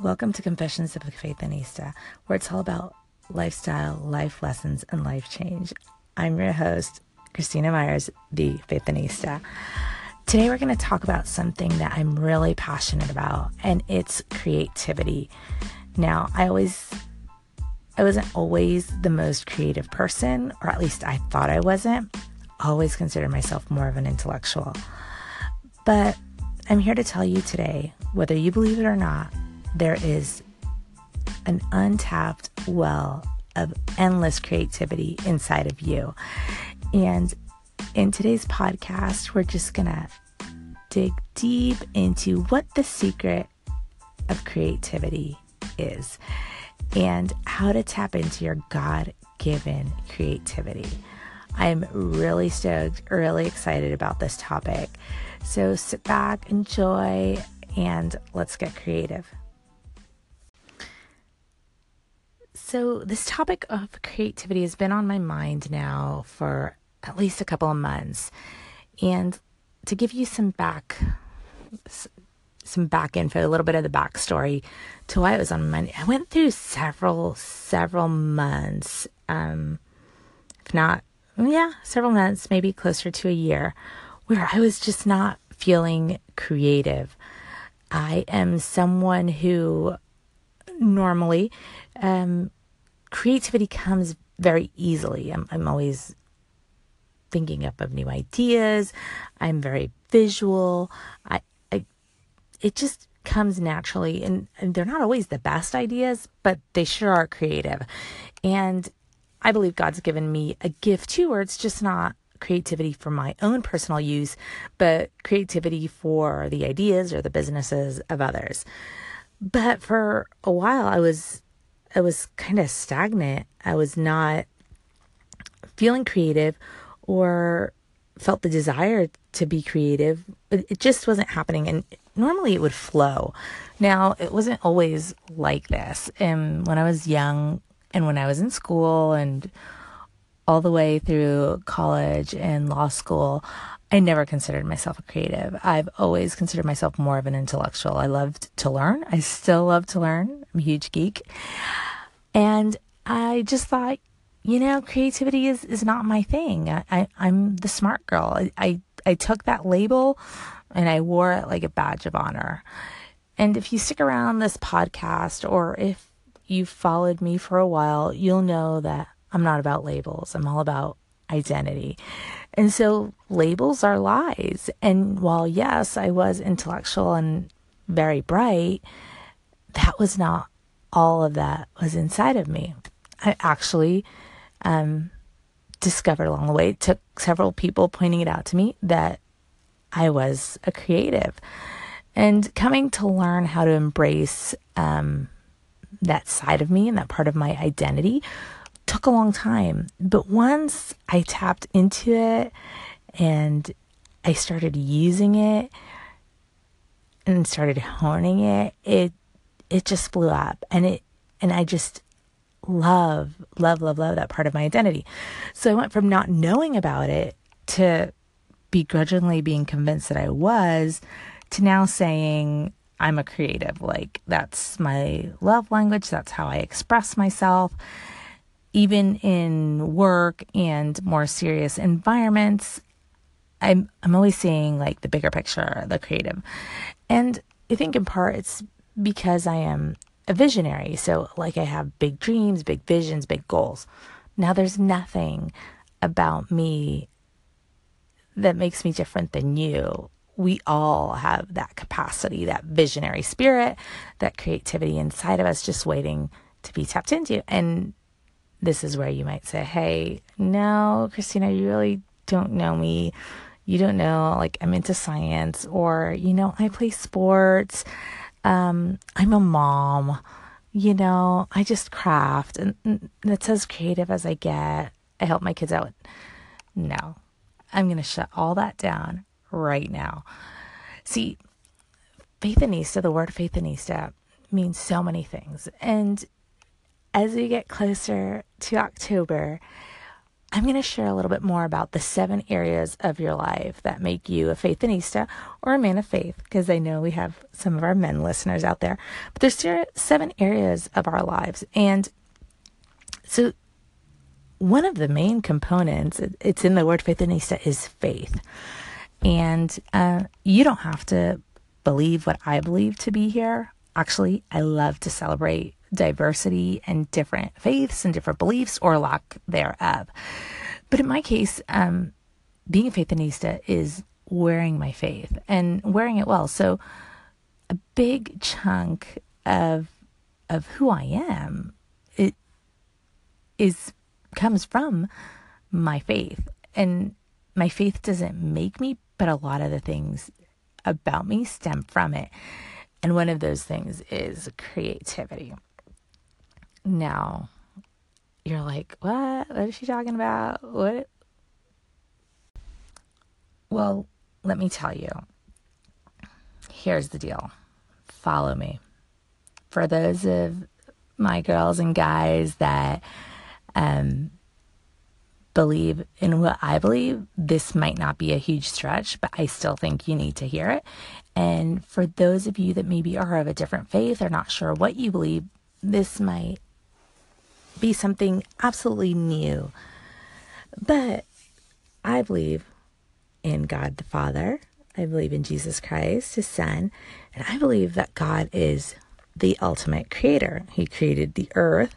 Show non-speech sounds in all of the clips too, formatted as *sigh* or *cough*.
Welcome to Confessions of a Faithinista, where it's all about lifestyle, life lessons, and life change. I'm your host, Christina Myers, the Faithinista. Today, we're going to talk about something that I'm really passionate about, and it's creativity. Now, I always, I wasn't always the most creative person, or at least I thought I wasn't. I always considered myself more of an intellectual. But I'm here to tell you today, whether you believe it or not, there is an untapped well of endless creativity inside of you. And in today's podcast, we're just going to dig deep into what the secret of creativity is and how to tap into your God given creativity. I'm really stoked, really excited about this topic. So sit back, enjoy, and let's get creative. So, this topic of creativity has been on my mind now for at least a couple of months. And to give you some back some back info, a little bit of the backstory to why it was on my mind. I went through several, several months, um, if not, yeah, several months, maybe closer to a year, where I was just not feeling creative. I am someone who normally um, creativity comes very easily. I'm, I'm always thinking up of new ideas. I'm very visual. I, I it just comes naturally and, and they're not always the best ideas, but they sure are creative. And I believe God's given me a gift too, where it's just not creativity for my own personal use, but creativity for the ideas or the businesses of others. But for a while, I was I was kind of stagnant. I was not feeling creative or felt the desire to be creative. But it just wasn't happening. And normally it would flow. Now, it wasn't always like this. And when I was young and when I was in school and all the way through college and law school, I never considered myself a creative. I've always considered myself more of an intellectual. I loved to learn. I still love to learn. I'm a huge geek. And I just thought, you know, creativity is, is not my thing. I, I, am the smart girl. I, I, I took that label and I wore it like a badge of honor. And if you stick around this podcast or if you've followed me for a while, you'll know that I'm not about labels. I'm all about identity. And so labels are lies. And while, yes, I was intellectual and very bright, that was not all of that was inside of me. I actually um, discovered along the way, it took several people pointing it out to me that I was a creative. And coming to learn how to embrace um, that side of me and that part of my identity took a long time. But once I tapped into it and I started using it and started honing it, it it just blew up and it and I just love love love love that part of my identity. So I went from not knowing about it to begrudgingly being convinced that I was to now saying I'm a creative. Like that's my love language, that's how I express myself even in work and more serious environments, I'm I'm always seeing like the bigger picture, the creative. And I think in part it's because I am a visionary. So like I have big dreams, big visions, big goals. Now there's nothing about me that makes me different than you. We all have that capacity, that visionary spirit, that creativity inside of us just waiting to be tapped into. And this is where you might say, Hey, no, Christina, you really don't know me. You don't know, like, I'm into science, or, you know, I play sports. Um, I'm a mom. You know, I just craft, and, that's as creative as I get. I help my kids out. No, I'm going to shut all that down right now. See, Faith Faithinista, the word Faith Faithinista means so many things. And as we get closer to October, I'm going to share a little bit more about the seven areas of your life that make you a faithinista or a man of faith, because I know we have some of our men listeners out there. But there's seven areas of our lives. And so one of the main components, it's in the word faithinista, is faith. And uh, you don't have to believe what I believe to be here. Actually, I love to celebrate diversity and different faiths and different beliefs or lack thereof. But in my case, um, being a faithinista is wearing my faith and wearing it well. So a big chunk of of who I am it is comes from my faith. And my faith doesn't make me, but a lot of the things about me stem from it. And one of those things is creativity. Now, you're like, what? What is she talking about? What? Well, let me tell you. Here's the deal follow me. For those of my girls and guys that um, believe in what I believe, this might not be a huge stretch, but I still think you need to hear it. And for those of you that maybe are of a different faith or not sure what you believe, this might be something absolutely new. But I believe in God the Father. I believe in Jesus Christ, his son, and I believe that God is the ultimate creator. He created the earth,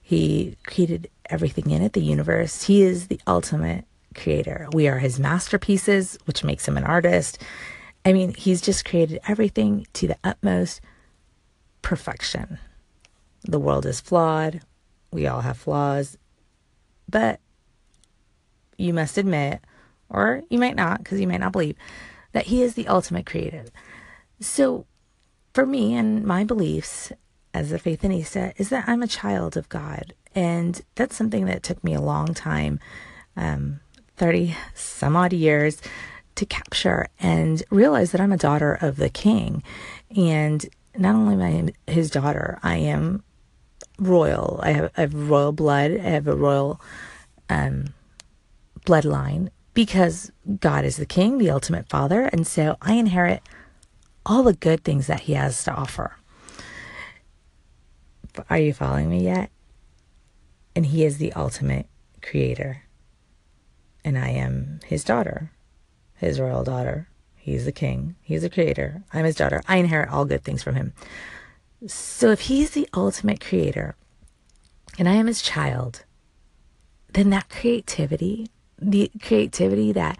he created everything in it, the universe. He is the ultimate creator. We are his masterpieces, which makes him an artist. I mean, he's just created everything to the utmost perfection. The world is flawed. We all have flaws. But you must admit, or you might not, because you might not believe, that He is the ultimate creator. So, for me and my beliefs as a faithinista is that I'm a child of God. And that's something that took me a long time, um, 30 some odd years, to capture and realize that I'm a daughter of the King. And not only am I his daughter, I am royal. I have, I have royal blood. I have a royal um, bloodline because God is the king, the ultimate father. And so I inherit all the good things that he has to offer. Are you following me yet? And he is the ultimate creator. And I am his daughter, his royal daughter. He's the king. He's the creator. I'm his daughter. I inherit all good things from him. So if he's the ultimate creator and I am his child, then that creativity, the creativity that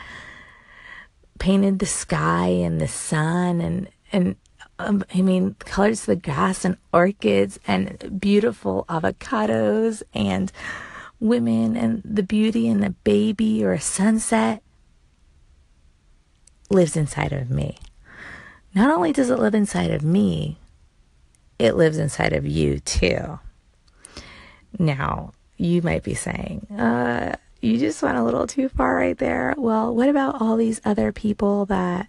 painted the sky and the sun and and um, I mean colors of the grass and orchids and beautiful avocados and women and the beauty and the baby or a sunset lives inside of me. Not only does it live inside of me, it lives inside of you too. Now, you might be saying, uh, you just went a little too far right there. Well, what about all these other people that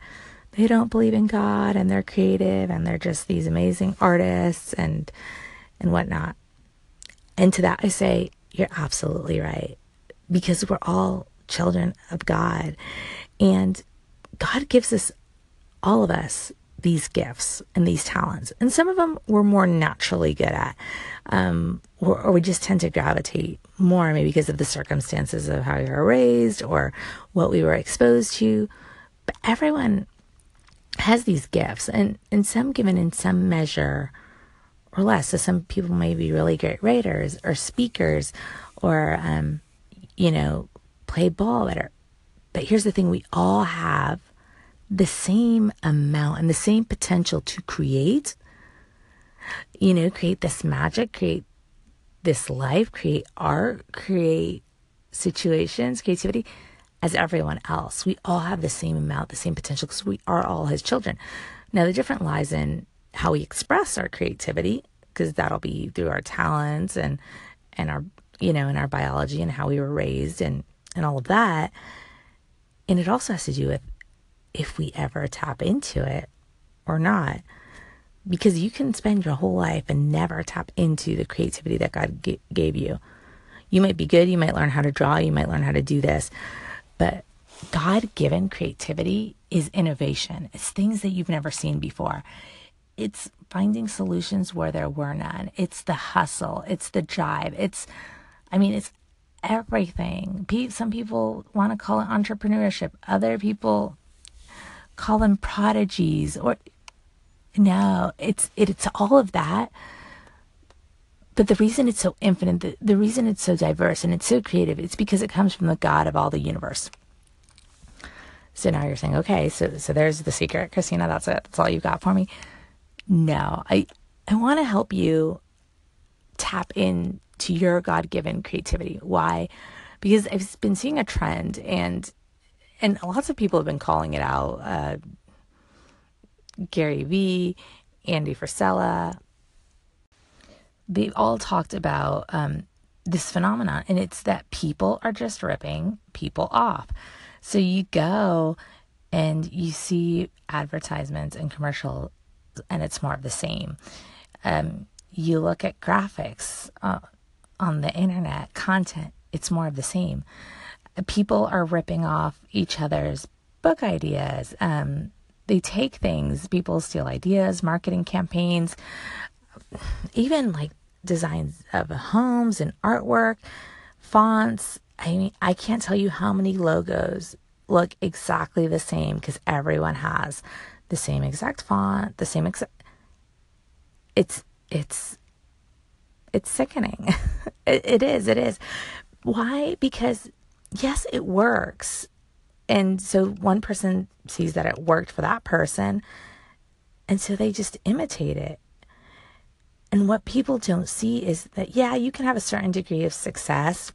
they don't believe in God and they're creative and they're just these amazing artists and and whatnot? And to that I say, you're absolutely right. Because we're all children of God. And God gives us all of us these gifts and these talents. And some of them we're more naturally good at, um, or, or, we just tend to gravitate more, maybe because of the circumstances of how we were raised or what we were exposed to. But everyone has these gifts, and, and some given in some measure or less. So some people may be really great writers or speakers or, um, you know, play ball better. But here's the thing we all have the same amount and the same potential to create, you know, create this magic, create this life, create art, create situations, creativity as everyone else. We all have the same amount, the same potential because we are all his children. Now, the difference lies in how we express our creativity because that'll be through our talents and and our you know and our biology and how we were raised and and all of that and it also has to do with if we ever tap into it or not. Because you can spend your whole life and never tap into the creativity that God g- gave you. You might be good, you might learn how to draw, you might learn how to do this, but God given creativity is innovation. It's things that you've never seen before. It's finding solutions where there were none. It's the hustle. It's the drive. It's, I mean, it's everything. Some people want to call it entrepreneurship. Other people call them prodigies or no, it's it, it's all of that. But the reason it's so infinite, the, the reason it's so diverse and it's so creative, it's because it comes from the God of all the universe. So now you're saying, okay, so so there's the secret, Christina. That's it. That's all you got for me. No, I I want to help you tap in to your God given creativity. Why? Because I've been seeing a trend, and and lots of people have been calling it out. Uh, Gary Vee, Andy Frisella, they've all talked about um, this phenomenon, and it's that people are just ripping people off. So you go and you see advertisements and commercials, and it's more of the same. Um, you look at graphics uh, on the internet, content, it's more of the same. People are ripping off each other's book ideas. Um, they take things, people steal ideas, marketing campaigns, even like designs of homes and artwork, fonts, I mean, I can't tell you how many logos look exactly the same because everyone has the same exact font, the same exact. It's it's it's sickening. *laughs* it, it is. It is. Why? Because yes, it works, and so one person sees that it worked for that person, and so they just imitate it. And what people don't see is that yeah, you can have a certain degree of success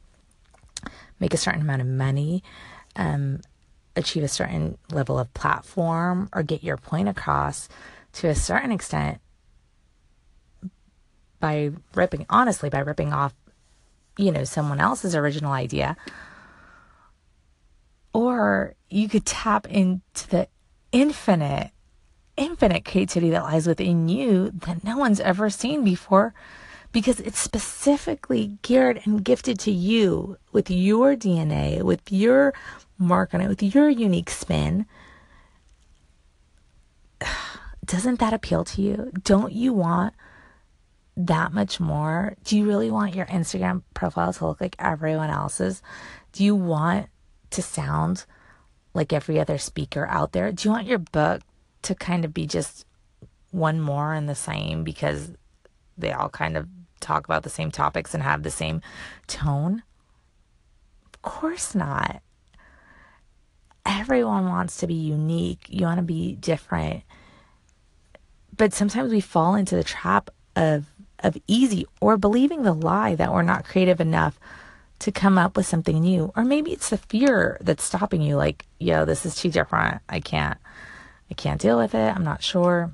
make a certain amount of money, um, achieve a certain level of platform, or get your point across to a certain extent by ripping, honestly, by ripping off, you know, someone else's original idea. Or you could tap into the infinite, infinite creativity that lies within you that no one's ever seen before because it's specifically geared and gifted to you with your DNA, with your mark on it, with your unique spin. *sighs* Doesn't that appeal to you? Don't you want that much more? Do you really want your Instagram profile to look like everyone else's? Do you want to sound like every other speaker out there? Do you want your book to kind of be just one more and the same because they all kind of talk about the same topics and have the same tone? Of course not. Everyone wants to be unique. You want to be different. But sometimes we fall into the trap of of easy or believing the lie that we're not creative enough to come up with something new. Or maybe it's the fear that's stopping you like, yo, this is too different. I can't I can't deal with it. I'm not sure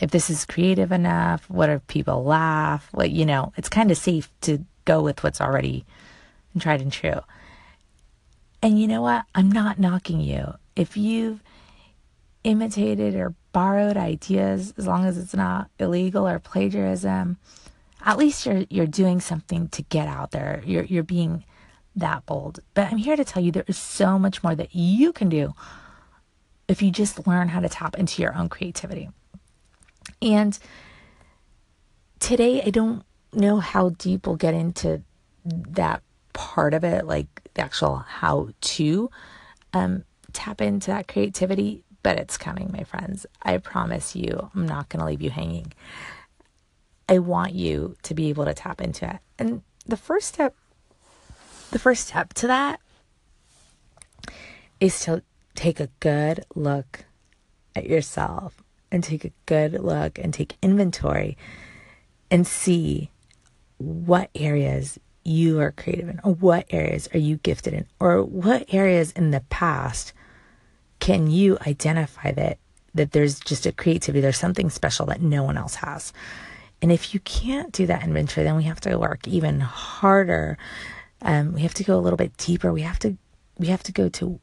if this is creative enough, what if people laugh? Like, you know, it's kind of safe to go with what's already tried and true. And you know what? I'm not knocking you. If you've imitated or borrowed ideas, as long as it's not illegal or plagiarism, at least you're you're doing something to get out there. You're you're being that bold. But I'm here to tell you there is so much more that you can do if you just learn how to tap into your own creativity. And today, I don't know how deep we'll get into that part of it, like the actual how to um, tap into that creativity, but it's coming, my friends. I promise you, I'm not going to leave you hanging. I want you to be able to tap into it. And the first step, the first step to that is to take a good look at yourself and take a good look and take inventory and see what areas you are creative in or what areas are you gifted in or what areas in the past can you identify that that there's just a creativity there's something special that no one else has and if you can't do that inventory then we have to work even harder um, we have to go a little bit deeper we have to we have to go to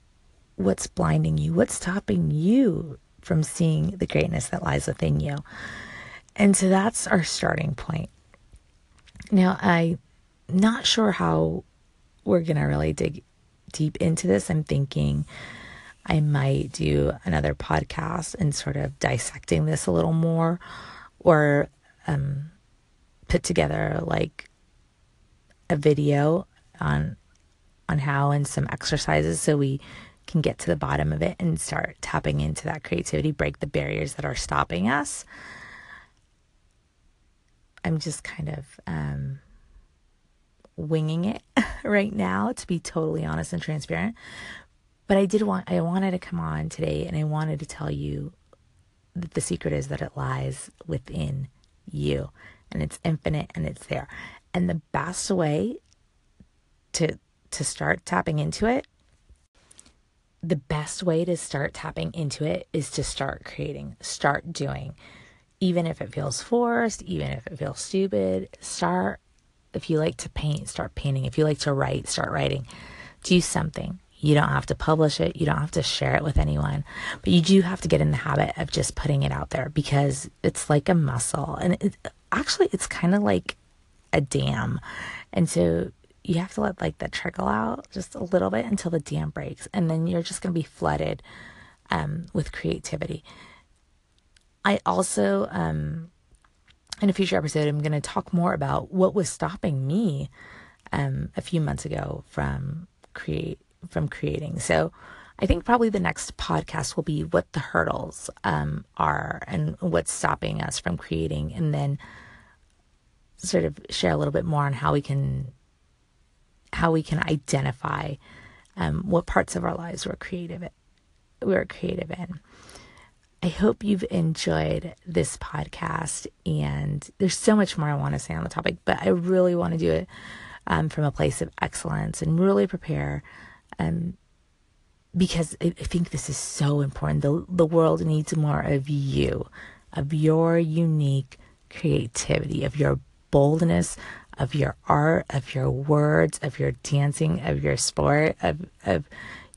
what's blinding you what's stopping you from seeing the greatness that lies within you. And so that's our starting point. Now, I'm not sure how we're to really dig deep into this. I'm thinking I might do another podcast and sort of dissecting this a little more or um, put together like a video on on how and some exercises so we can get to the bottom of it and start tapping into that creativity, break the barriers that are stopping us. I'm just kind of um, winging it *laughs* right now, to be totally honest and transparent. But I did want, I wanted to come on today and I wanted to tell you that the secret is that it lies within you and it's infinite and it's there. And the best way to to start tapping into it the best way to start tapping into it is to start creating, start doing. Even if it feels forced, even if it feels stupid, start. If you like to paint, start painting. If you like to write, start writing. Do something. You don't have to publish it, you don't have to share it with anyone, but you do have to get in the habit of just putting it out there because it's like a muscle. And it, actually, it's kind of like a dam. And so you have to let like the trickle out just a little bit until the dam breaks and then you're just going to be flooded um, with creativity i also um, in a future episode i'm going to talk more about what was stopping me um, a few months ago from create from creating so i think probably the next podcast will be what the hurdles um, are and what's stopping us from creating and then sort of share a little bit more on how we can how we can identify um, what parts of our lives we're creative we're creative in. I hope you've enjoyed this podcast, and there's so much more I want to say on the topic, but I really want to do it um, from a place of excellence and really prepare, um, because I, I think this is so important. The the world needs more of you, of your unique creativity, of your boldness, of your art, of your words, of your dancing, of your sport, of, of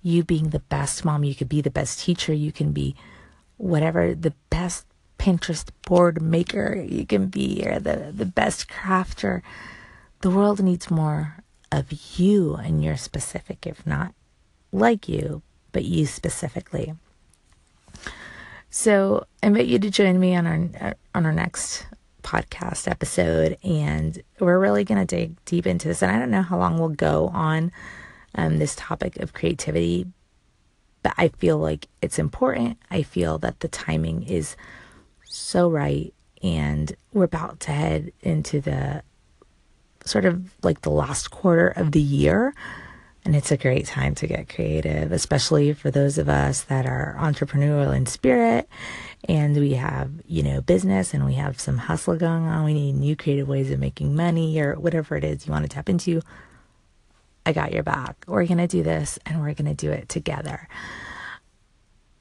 you being the best mom you could be, the best teacher you can be, whatever, the best Pinterest board maker you can be, or the, the best crafter. The world needs more of you and your specific, if not like you, but you specifically. So I invite you to join me on our on our next podcast episode, and we're really going to dig deep into this. And I don't know how long we'll go on um, this topic of creativity, but I feel like it's important. I feel that the timing is so right, and we're about to head into the sort of like the last quarter of the year. And it's a great time to get creative, especially for those of us that are entrepreneurial in spirit and we have, you know, business and we have some hustle going on. We need new creative ways of making money or whatever it is you want to tap into. I got your back. We're going to do this and we're going to do it together.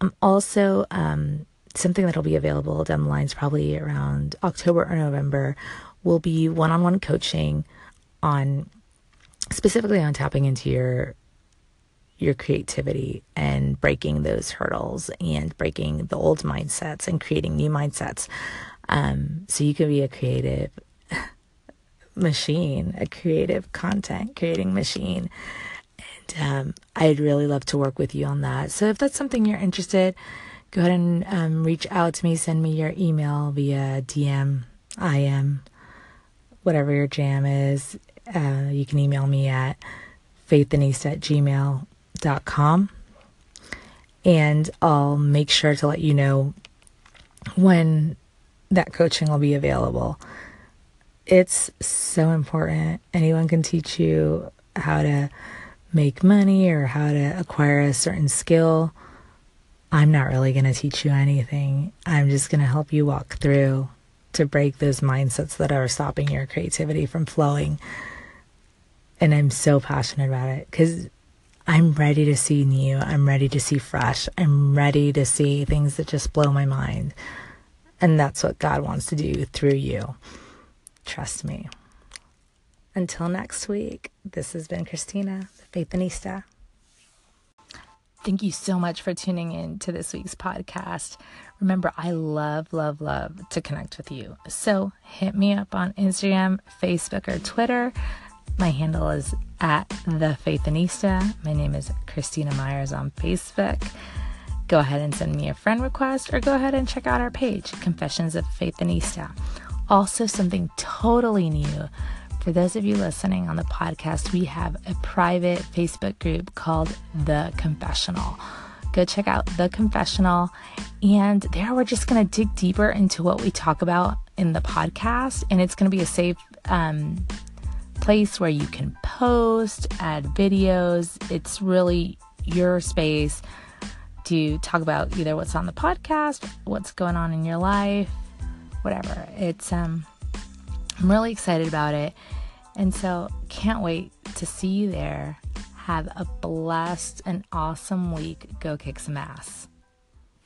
I'm also, um, something that'll be available down the lines probably around October or November will be one on one coaching on specifically on tapping into your your creativity and breaking those hurdles and breaking the old mindsets and creating new mindsets. Um, so you can be a creative *laughs* machine, a creative content creating machine. And um, I'd really love to work with you on that. So if that's something you're interested, go ahead and um, reach out to me. Send me your email via DM, IM, whatever your jam is. Uh, you can email me at faithinista at gmail com, and I'll make sure to let you know when that coaching will be available. It's so important. Anyone can teach you how to make money or how to acquire a certain skill. I'm not really going to teach you anything. I'm just going to help you walk through to break those mindsets that are stopping your creativity from flowing. And I'm so passionate about it because I'm ready to see new. I'm ready to see fresh. I'm ready to see things that just blow my mind. And that's what God wants to do through you. Trust me. Until next week, this has been Christina, the Faithinista. Thank you so much for tuning in to this week's podcast. Remember, I love, love, love to connect with you. So hit me up on Instagram, Facebook, or Twitter My handle is at the Faithinista. My name is Christina Myers on Facebook. Go ahead and send me a friend request or go ahead and check out our page, Confessions of Faithinista. Also, something totally new. For those of you listening on the podcast, we have a private Facebook group called The Confessional. Go check out The Confessional. And there we're just going to dig deeper into what we talk about in the podcast. And it's going to be a safe um, place where you can post, add videos. It's really your space to talk about either what's on the podcast, what's going on in your life, whatever. It's um I'm really excited about it. And so can't wait to see you there. Have a blessed and awesome week. Go kick some ass.